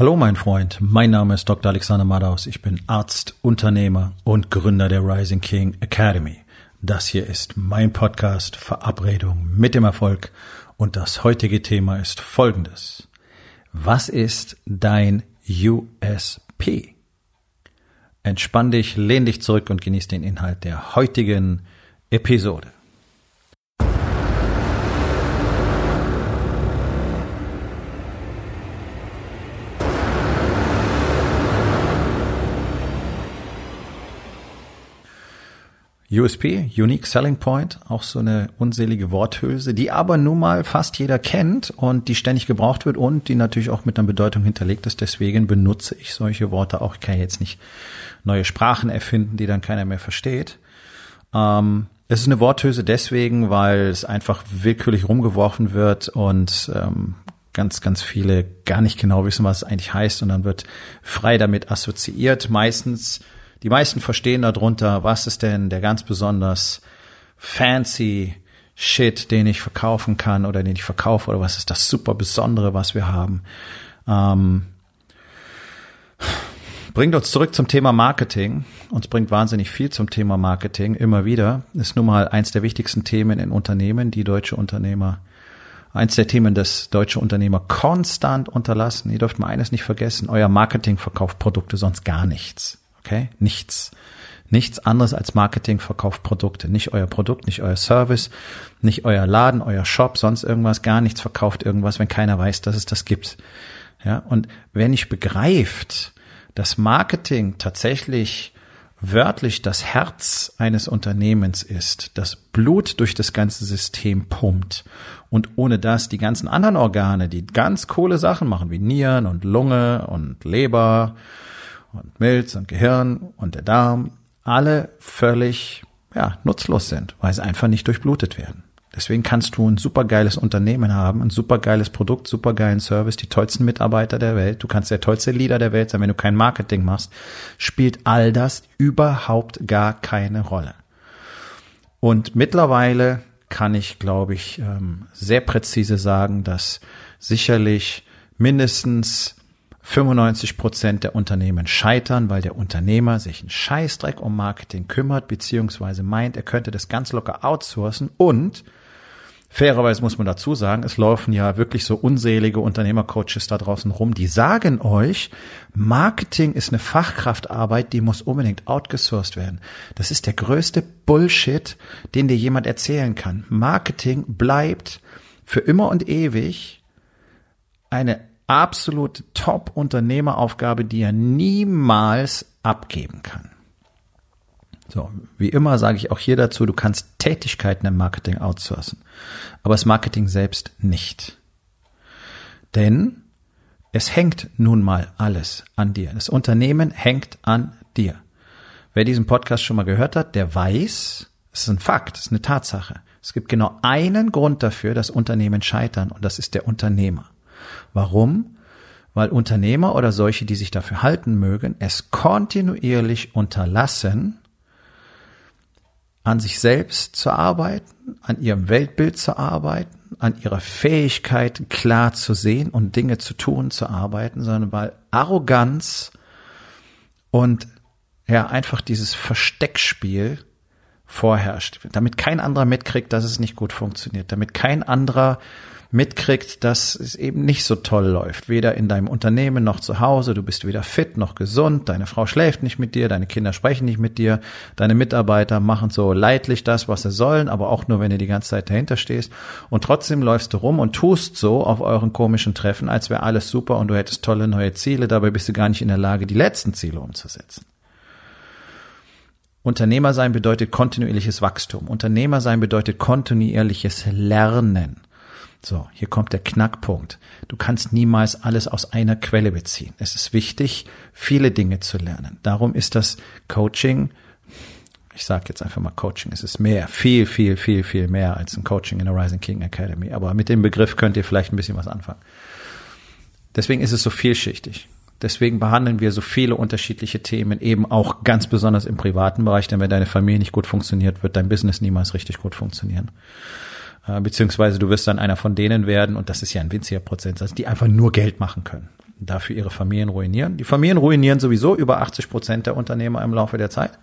Hallo mein Freund, mein Name ist Dr. Alexander Madaus. Ich bin Arzt, Unternehmer und Gründer der Rising King Academy. Das hier ist mein Podcast Verabredung mit dem Erfolg und das heutige Thema ist folgendes. Was ist dein USP? Entspann dich, lehn dich zurück und genieß den Inhalt der heutigen Episode. USP, Unique Selling Point, auch so eine unselige Worthülse, die aber nun mal fast jeder kennt und die ständig gebraucht wird und die natürlich auch mit einer Bedeutung hinterlegt ist. Deswegen benutze ich solche Worte auch. Ich kann jetzt nicht neue Sprachen erfinden, die dann keiner mehr versteht. Ähm, es ist eine Worthülse deswegen, weil es einfach willkürlich rumgeworfen wird und ähm, ganz, ganz viele gar nicht genau wissen, was es eigentlich heißt und dann wird frei damit assoziiert. Meistens die meisten verstehen darunter, was ist denn der ganz besonders fancy Shit, den ich verkaufen kann oder den ich verkaufe oder was ist das super Besondere, was wir haben. Ähm, bringt uns zurück zum Thema Marketing. Uns bringt wahnsinnig viel zum Thema Marketing immer wieder. Ist nun mal eins der wichtigsten Themen in Unternehmen, die deutsche Unternehmer eins der Themen, das deutsche Unternehmer konstant unterlassen. Ihr dürft mal eines nicht vergessen, euer Marketing verkauft Produkte, sonst gar nichts. Okay? Nichts. Nichts anderes als Marketing verkauft Produkte. Nicht euer Produkt, nicht euer Service, nicht euer Laden, euer Shop, sonst irgendwas, gar nichts verkauft irgendwas, wenn keiner weiß, dass es das gibt. Ja, und wer nicht begreift, dass Marketing tatsächlich wörtlich das Herz eines Unternehmens ist, das Blut durch das ganze System pumpt und ohne das die ganzen anderen Organe, die ganz coole Sachen machen, wie Nieren und Lunge und Leber und Milz und Gehirn und der Darm alle völlig ja, nutzlos sind, weil sie einfach nicht durchblutet werden. Deswegen kannst du ein supergeiles Unternehmen haben, ein supergeiles Produkt, supergeilen Service, die tollsten Mitarbeiter der Welt. Du kannst der tollste Leader der Welt sein, wenn du kein Marketing machst, spielt all das überhaupt gar keine Rolle. Und mittlerweile kann ich, glaube ich, ähm, sehr präzise sagen, dass sicherlich mindestens 95 Prozent der Unternehmen scheitern, weil der Unternehmer sich einen Scheißdreck um Marketing kümmert, beziehungsweise meint, er könnte das ganz locker outsourcen und Fairerweise muss man dazu sagen, es laufen ja wirklich so unselige Unternehmercoaches da draußen rum, die sagen euch, Marketing ist eine Fachkraftarbeit, die muss unbedingt outgesourced werden. Das ist der größte Bullshit, den dir jemand erzählen kann. Marketing bleibt für immer und ewig eine absolute Top-Unternehmeraufgabe, die er niemals abgeben kann. So, wie immer sage ich auch hier dazu, du kannst Tätigkeiten im Marketing outsourcen, aber das Marketing selbst nicht. Denn es hängt nun mal alles an dir. Das Unternehmen hängt an dir. Wer diesen Podcast schon mal gehört hat, der weiß, es ist ein Fakt, es ist eine Tatsache. Es gibt genau einen Grund dafür, dass Unternehmen scheitern und das ist der Unternehmer. Warum? Weil Unternehmer oder solche, die sich dafür halten mögen, es kontinuierlich unterlassen, an sich selbst zu arbeiten, an ihrem Weltbild zu arbeiten, an ihrer Fähigkeit klar zu sehen und Dinge zu tun zu arbeiten, sondern weil Arroganz und ja einfach dieses Versteckspiel vorherrscht, damit kein anderer mitkriegt, dass es nicht gut funktioniert, damit kein anderer mitkriegt, dass es eben nicht so toll läuft. Weder in deinem Unternehmen noch zu Hause. Du bist weder fit noch gesund. Deine Frau schläft nicht mit dir. Deine Kinder sprechen nicht mit dir. Deine Mitarbeiter machen so leidlich das, was sie sollen, aber auch nur, wenn du die ganze Zeit dahinter stehst. Und trotzdem läufst du rum und tust so auf euren komischen Treffen, als wäre alles super und du hättest tolle neue Ziele. Dabei bist du gar nicht in der Lage, die letzten Ziele umzusetzen. Unternehmer sein bedeutet kontinuierliches Wachstum. Unternehmer sein bedeutet kontinuierliches Lernen. So, hier kommt der Knackpunkt. Du kannst niemals alles aus einer Quelle beziehen. Es ist wichtig, viele Dinge zu lernen. Darum ist das Coaching, ich sage jetzt einfach mal Coaching, es ist mehr, viel, viel, viel, viel mehr als ein Coaching in der Rising King Academy. Aber mit dem Begriff könnt ihr vielleicht ein bisschen was anfangen. Deswegen ist es so vielschichtig. Deswegen behandeln wir so viele unterschiedliche Themen, eben auch ganz besonders im privaten Bereich, denn wenn deine Familie nicht gut funktioniert, wird dein Business niemals richtig gut funktionieren. Äh, beziehungsweise du wirst dann einer von denen werden, und das ist ja ein winziger Prozentsatz, die einfach nur Geld machen können. dafür ihre Familien ruinieren. Die Familien ruinieren sowieso über 80 Prozent der Unternehmer im Laufe der Zeit.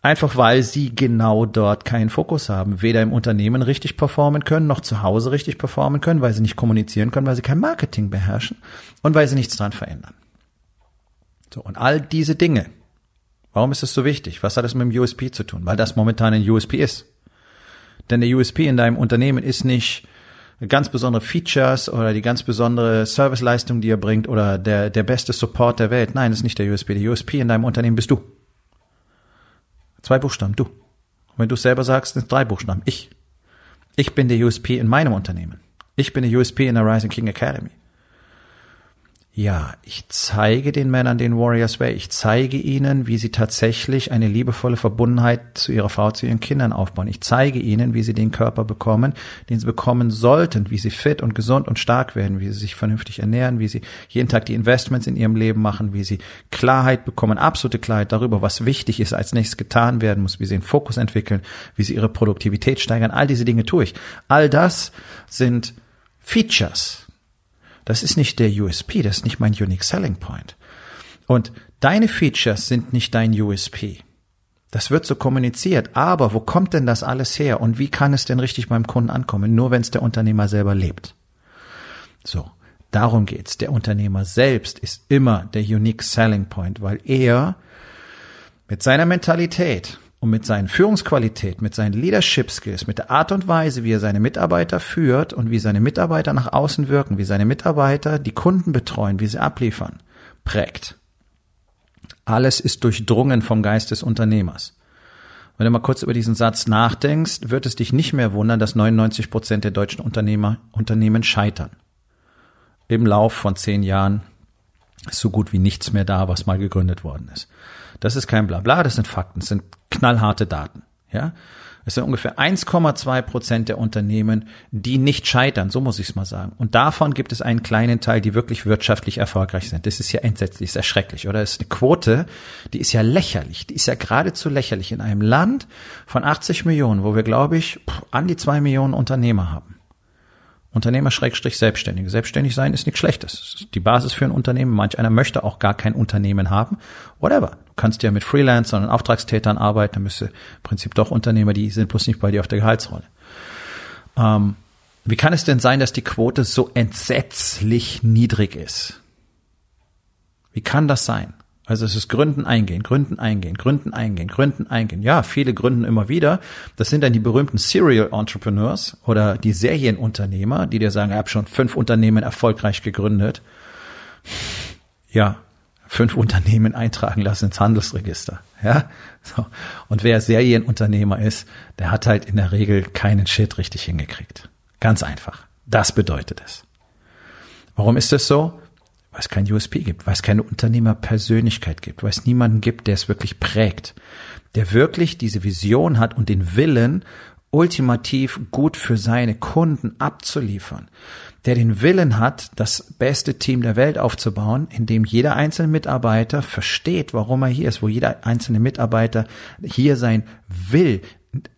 Einfach weil sie genau dort keinen Fokus haben, weder im Unternehmen richtig performen können, noch zu Hause richtig performen können, weil sie nicht kommunizieren können, weil sie kein Marketing beherrschen und weil sie nichts dran verändern. So, und all diese Dinge. Warum ist das so wichtig? Was hat das mit dem USP zu tun? Weil das momentan ein USP ist. Denn der USP in deinem Unternehmen ist nicht ganz besondere Features oder die ganz besondere Serviceleistung, die ihr bringt oder der, der beste Support der Welt. Nein, das ist nicht der USP. Der USP in deinem Unternehmen bist du. Zwei Buchstaben, du. Und wenn du selber sagst, sind drei Buchstaben, ich. Ich bin der USP in meinem Unternehmen. Ich bin der USP in der Rising King Academy. Ja, ich zeige den Männern den Warriors Way. Ich zeige ihnen, wie sie tatsächlich eine liebevolle Verbundenheit zu ihrer Frau, zu ihren Kindern aufbauen. Ich zeige ihnen, wie sie den Körper bekommen, den sie bekommen sollten, wie sie fit und gesund und stark werden, wie sie sich vernünftig ernähren, wie sie jeden Tag die Investments in ihrem Leben machen, wie sie Klarheit bekommen, absolute Klarheit darüber, was wichtig ist, als nächstes getan werden muss, wie sie einen Fokus entwickeln, wie sie ihre Produktivität steigern. All diese Dinge tue ich. All das sind Features das ist nicht der USP, das ist nicht mein Unique Selling Point. Und deine Features sind nicht dein USP. Das wird so kommuniziert, aber wo kommt denn das alles her und wie kann es denn richtig beim Kunden ankommen? Nur wenn es der Unternehmer selber lebt. So, darum geht's. Der Unternehmer selbst ist immer der Unique Selling Point, weil er mit seiner Mentalität, und mit seinen Führungsqualitäten, mit seinen Leadership Skills, mit der Art und Weise, wie er seine Mitarbeiter führt und wie seine Mitarbeiter nach außen wirken, wie seine Mitarbeiter die Kunden betreuen, wie sie abliefern, prägt. Alles ist durchdrungen vom Geist des Unternehmers. Wenn du mal kurz über diesen Satz nachdenkst, wird es dich nicht mehr wundern, dass 99 Prozent der deutschen Unternehmer, Unternehmen scheitern. Im Lauf von zehn Jahren ist so gut wie nichts mehr da, was mal gegründet worden ist. Das ist kein Blabla, das sind Fakten, das sind knallharte Daten. Ja, es sind ungefähr 1,2 Prozent der Unternehmen, die nicht scheitern, so muss ich es mal sagen. Und davon gibt es einen kleinen Teil, die wirklich wirtschaftlich erfolgreich sind. Das ist ja entsetzlich, ist erschrecklich, oder? Das ist eine Quote, die ist ja lächerlich. Die ist ja geradezu lächerlich in einem Land von 80 Millionen, wo wir, glaube ich, an die zwei Millionen Unternehmer haben. Unternehmer Schrägstrich Selbstständige. Selbstständig sein ist nichts Schlechtes. Das ist die Basis für ein Unternehmen. Manch einer möchte auch gar kein Unternehmen haben. Whatever. Du kannst ja mit Freelancern und Auftragstätern arbeiten. Da müsste im Prinzip doch Unternehmer, die sind bloß nicht bei dir auf der Gehaltsrolle. Ähm, wie kann es denn sein, dass die Quote so entsetzlich niedrig ist? Wie kann das sein? Also es ist Gründen eingehen, Gründen eingehen, Gründen eingehen, Gründen eingehen. Ja, viele gründen immer wieder. Das sind dann die berühmten Serial Entrepreneurs oder die Serienunternehmer, die dir sagen, ich habe schon fünf Unternehmen erfolgreich gegründet. Ja, fünf Unternehmen eintragen lassen ins Handelsregister. Ja, so. Und wer Serienunternehmer ist, der hat halt in der Regel keinen Shit richtig hingekriegt. Ganz einfach. Das bedeutet es. Warum ist das so? Weil es kein USP gibt, weil es keine Unternehmerpersönlichkeit gibt, weil es niemanden gibt, der es wirklich prägt, der wirklich diese Vision hat und den Willen, ultimativ gut für seine Kunden abzuliefern, der den Willen hat, das beste Team der Welt aufzubauen, in dem jeder einzelne Mitarbeiter versteht, warum er hier ist, wo jeder einzelne Mitarbeiter hier sein will,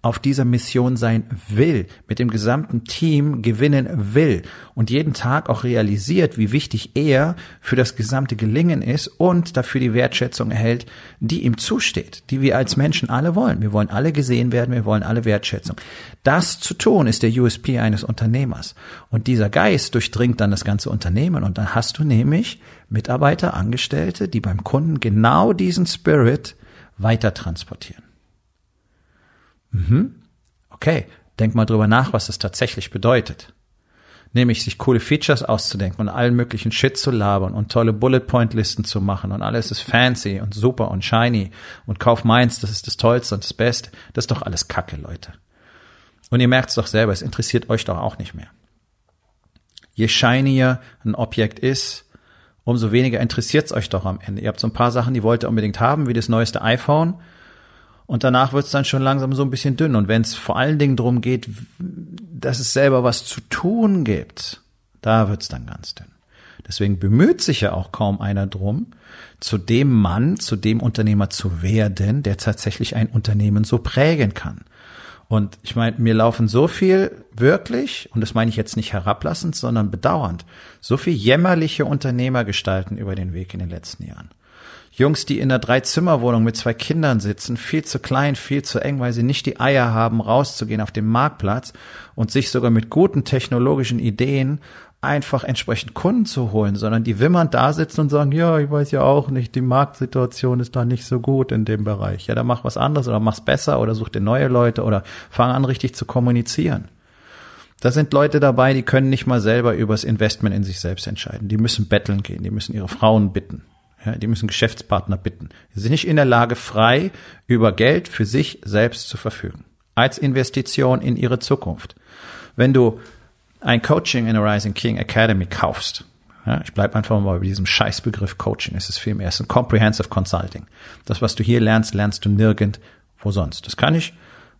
auf dieser Mission sein will, mit dem gesamten Team gewinnen will und jeden Tag auch realisiert, wie wichtig er für das gesamte Gelingen ist und dafür die Wertschätzung erhält, die ihm zusteht, die wir als Menschen alle wollen. Wir wollen alle gesehen werden, wir wollen alle Wertschätzung. Das zu tun ist der USP eines Unternehmers. Und dieser Geist durchdringt dann das ganze Unternehmen und dann hast du nämlich Mitarbeiter, Angestellte, die beim Kunden genau diesen Spirit weiter transportieren. Mhm. Okay, denk mal drüber nach, was es tatsächlich bedeutet. Nämlich sich coole Features auszudenken und allen möglichen Shit zu labern und tolle Bullet Point Listen zu machen und alles ist fancy und super und shiny und kauf meins, das ist das Tollste und das Beste. Das ist doch alles Kacke, Leute. Und ihr merkt es doch selber, es interessiert euch doch auch nicht mehr. Je shinier ein Objekt ist, umso weniger interessiert es euch doch am Ende. Ihr habt so ein paar Sachen, die wollt ihr unbedingt haben, wie das neueste iPhone und danach wird es dann schon langsam so ein bisschen dünn. Und wenn es vor allen Dingen darum geht, dass es selber was zu tun gibt, da wird es dann ganz dünn. Deswegen bemüht sich ja auch kaum einer drum, zu dem Mann, zu dem Unternehmer zu werden, der tatsächlich ein Unternehmen so prägen kann. Und ich meine, mir laufen so viel wirklich, und das meine ich jetzt nicht herablassend, sondern bedauernd, so viel jämmerliche Unternehmergestalten über den Weg in den letzten Jahren. Jungs, die in einer Dreizimmerwohnung mit zwei Kindern sitzen, viel zu klein, viel zu eng, weil sie nicht die Eier haben, rauszugehen auf den Marktplatz und sich sogar mit guten technologischen Ideen einfach entsprechend Kunden zu holen, sondern die wimmern da sitzen und sagen, ja, ich weiß ja auch nicht, die Marktsituation ist da nicht so gut in dem Bereich. Ja, dann mach was anderes oder mach's besser oder such dir neue Leute oder fang an richtig zu kommunizieren. Da sind Leute dabei, die können nicht mal selber übers Investment in sich selbst entscheiden. Die müssen betteln gehen, die müssen ihre Frauen bitten. Ja, die müssen Geschäftspartner bitten. Sie sind nicht in der Lage, frei über Geld für sich selbst zu verfügen. Als Investition in ihre Zukunft. Wenn du ein Coaching in a Rising King Academy kaufst, ja, ich bleibe einfach mal bei diesem Scheißbegriff Coaching. Es ist vielmehr, es ist ein Comprehensive Consulting. Das, was du hier lernst, lernst du nirgendwo sonst. Das kann ich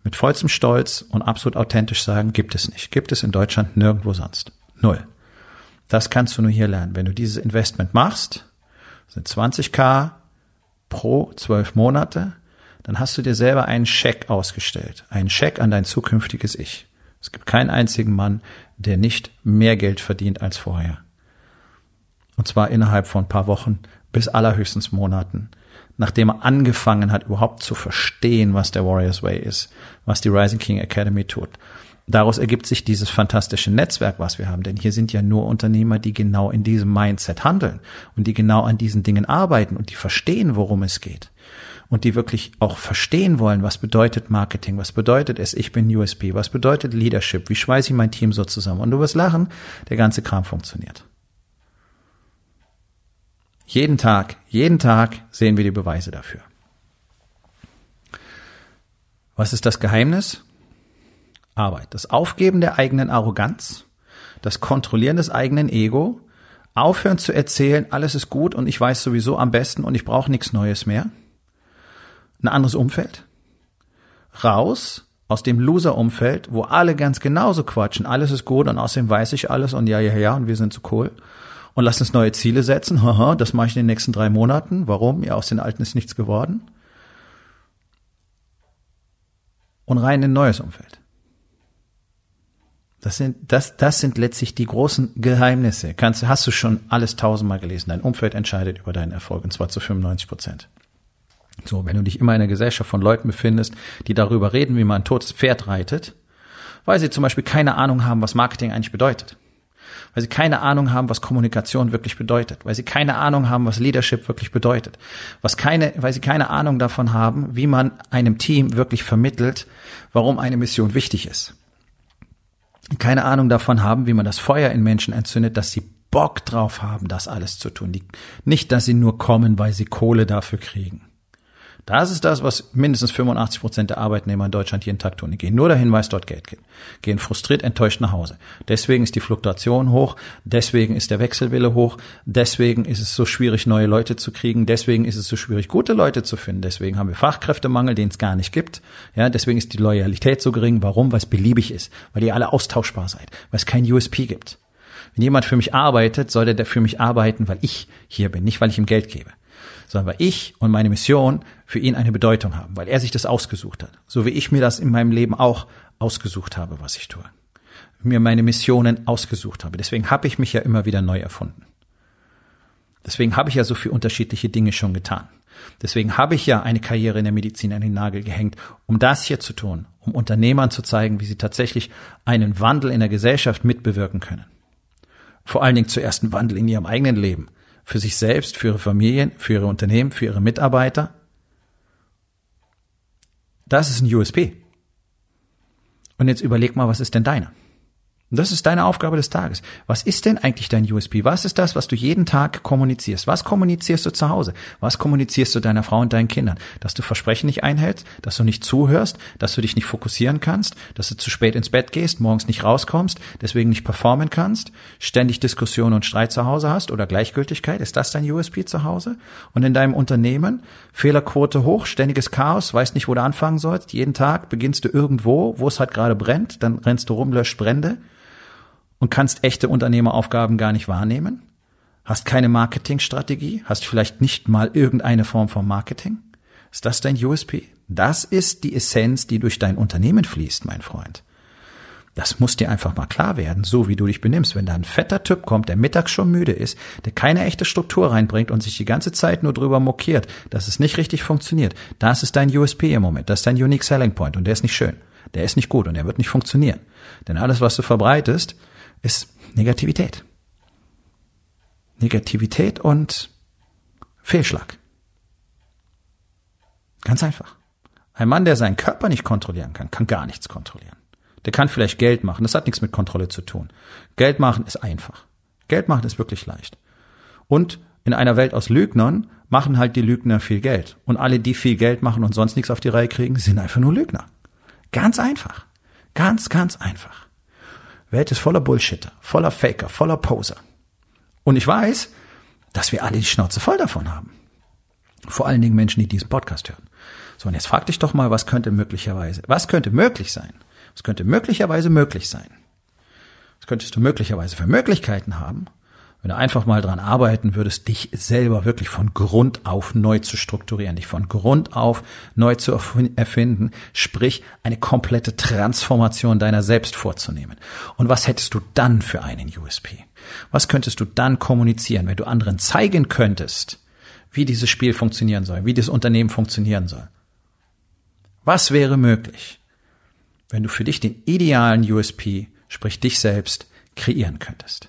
mit vollstem Stolz und absolut authentisch sagen, gibt es nicht. Gibt es in Deutschland nirgendwo sonst. Null. Das kannst du nur hier lernen. Wenn du dieses Investment machst, sind 20k pro zwölf Monate, dann hast du dir selber einen Scheck ausgestellt. Einen Scheck an dein zukünftiges Ich. Es gibt keinen einzigen Mann, der nicht mehr Geld verdient als vorher. Und zwar innerhalb von ein paar Wochen bis allerhöchstens Monaten, nachdem er angefangen hat, überhaupt zu verstehen, was der Warriors Way ist, was die Rising King Academy tut. Daraus ergibt sich dieses fantastische Netzwerk, was wir haben. Denn hier sind ja nur Unternehmer, die genau in diesem Mindset handeln und die genau an diesen Dingen arbeiten und die verstehen, worum es geht und die wirklich auch verstehen wollen, was bedeutet Marketing, was bedeutet es, ich bin USP, was bedeutet Leadership, wie schweiße ich mein Team so zusammen. Und du wirst lachen, der ganze Kram funktioniert. Jeden Tag, jeden Tag sehen wir die Beweise dafür. Was ist das Geheimnis? Arbeit. Das Aufgeben der eigenen Arroganz, das Kontrollieren des eigenen Ego, aufhören zu erzählen, alles ist gut und ich weiß sowieso am besten und ich brauche nichts Neues mehr ein anderes Umfeld, raus aus dem Loser-Umfeld, wo alle ganz genauso quatschen, alles ist gut und außerdem weiß ich alles und ja, ja, ja und wir sind so cool. Und lass uns neue Ziele setzen. Haha, das mache ich in den nächsten drei Monaten. Warum? Ja, aus den alten ist nichts geworden. Und rein in ein neues Umfeld. Das sind, das, das sind letztlich die großen Geheimnisse. Kannst, hast du schon alles tausendmal gelesen. Dein Umfeld entscheidet über deinen Erfolg und zwar zu 95 Prozent. So, wenn du dich immer in einer Gesellschaft von Leuten befindest, die darüber reden, wie man ein totes Pferd reitet, weil sie zum Beispiel keine Ahnung haben, was Marketing eigentlich bedeutet. Weil sie keine Ahnung haben, was Kommunikation wirklich bedeutet, weil sie keine Ahnung haben, was Leadership wirklich bedeutet, was keine, weil sie keine Ahnung davon haben, wie man einem Team wirklich vermittelt, warum eine Mission wichtig ist. Keine Ahnung davon haben, wie man das Feuer in Menschen entzündet, dass sie Bock drauf haben, das alles zu tun. Die, nicht, dass sie nur kommen, weil sie Kohle dafür kriegen. Das ist das, was mindestens 85 Prozent der Arbeitnehmer in Deutschland jeden Tag tun. Die gehen nur dahin, weil es dort Geld gibt. Gehen frustriert, enttäuscht nach Hause. Deswegen ist die Fluktuation hoch. Deswegen ist der Wechselwille hoch. Deswegen ist es so schwierig, neue Leute zu kriegen. Deswegen ist es so schwierig, gute Leute zu finden. Deswegen haben wir Fachkräftemangel, den es gar nicht gibt. Ja, deswegen ist die Loyalität so gering. Warum? Weil es beliebig ist. Weil ihr alle austauschbar seid. Weil es kein USP gibt. Wenn jemand für mich arbeitet, soll der für mich arbeiten, weil ich hier bin, nicht weil ich ihm Geld gebe sondern weil ich und meine Mission für ihn eine Bedeutung haben, weil er sich das ausgesucht hat. So wie ich mir das in meinem Leben auch ausgesucht habe, was ich tue. Mir meine Missionen ausgesucht habe. Deswegen habe ich mich ja immer wieder neu erfunden. Deswegen habe ich ja so viele unterschiedliche Dinge schon getan. Deswegen habe ich ja eine Karriere in der Medizin an den Nagel gehängt, um das hier zu tun, um Unternehmern zu zeigen, wie sie tatsächlich einen Wandel in der Gesellschaft mitbewirken können. Vor allen Dingen zuerst einen Wandel in ihrem eigenen Leben, für sich selbst, für ihre Familien, für ihre Unternehmen, für ihre Mitarbeiter. Das ist ein USP. Und jetzt überleg mal, was ist denn deiner? Und das ist deine Aufgabe des Tages. Was ist denn eigentlich dein USP? Was ist das, was du jeden Tag kommunizierst? Was kommunizierst du zu Hause? Was kommunizierst du deiner Frau und deinen Kindern? Dass du Versprechen nicht einhältst, dass du nicht zuhörst, dass du dich nicht fokussieren kannst, dass du zu spät ins Bett gehst, morgens nicht rauskommst, deswegen nicht performen kannst, ständig Diskussion und Streit zu Hause hast oder Gleichgültigkeit? Ist das dein USP zu Hause? Und in deinem Unternehmen Fehlerquote hoch, ständiges Chaos, weißt nicht, wo du anfangen sollst. Jeden Tag beginnst du irgendwo, wo es halt gerade brennt, dann rennst du rum, löscht Brände und kannst echte Unternehmeraufgaben gar nicht wahrnehmen? Hast keine Marketingstrategie? Hast vielleicht nicht mal irgendeine Form von Marketing? Ist das dein USP? Das ist die Essenz, die durch dein Unternehmen fließt, mein Freund. Das muss dir einfach mal klar werden, so wie du dich benimmst. Wenn da ein fetter Typ kommt, der mittags schon müde ist, der keine echte Struktur reinbringt und sich die ganze Zeit nur drüber mokiert, dass es nicht richtig funktioniert, das ist dein USP im Moment, das ist dein Unique Selling Point und der ist nicht schön, der ist nicht gut und der wird nicht funktionieren. Denn alles, was du verbreitest, ist Negativität. Negativität und Fehlschlag. Ganz einfach. Ein Mann, der seinen Körper nicht kontrollieren kann, kann gar nichts kontrollieren. Der kann vielleicht Geld machen. Das hat nichts mit Kontrolle zu tun. Geld machen ist einfach. Geld machen ist wirklich leicht. Und in einer Welt aus Lügnern machen halt die Lügner viel Geld. Und alle, die viel Geld machen und sonst nichts auf die Reihe kriegen, sind einfach nur Lügner. Ganz einfach. Ganz, ganz einfach. Welt ist voller Bullshitter, voller Faker, voller Poser. Und ich weiß, dass wir alle die Schnauze voll davon haben. Vor allen Dingen Menschen, die diesen Podcast hören. So, und jetzt frag dich doch mal, was könnte möglicherweise, was könnte möglich sein? Was könnte möglicherweise möglich sein? Was könntest du möglicherweise für Möglichkeiten haben, wenn du einfach mal dran arbeiten würdest, dich selber wirklich von Grund auf neu zu strukturieren, dich von Grund auf neu zu erfinden, sprich eine komplette Transformation deiner selbst vorzunehmen. Und was hättest du dann für einen USP? Was könntest du dann kommunizieren, wenn du anderen zeigen könntest, wie dieses Spiel funktionieren soll, wie das Unternehmen funktionieren soll? Was wäre möglich, wenn du für dich den idealen USP, sprich dich selbst, kreieren könntest?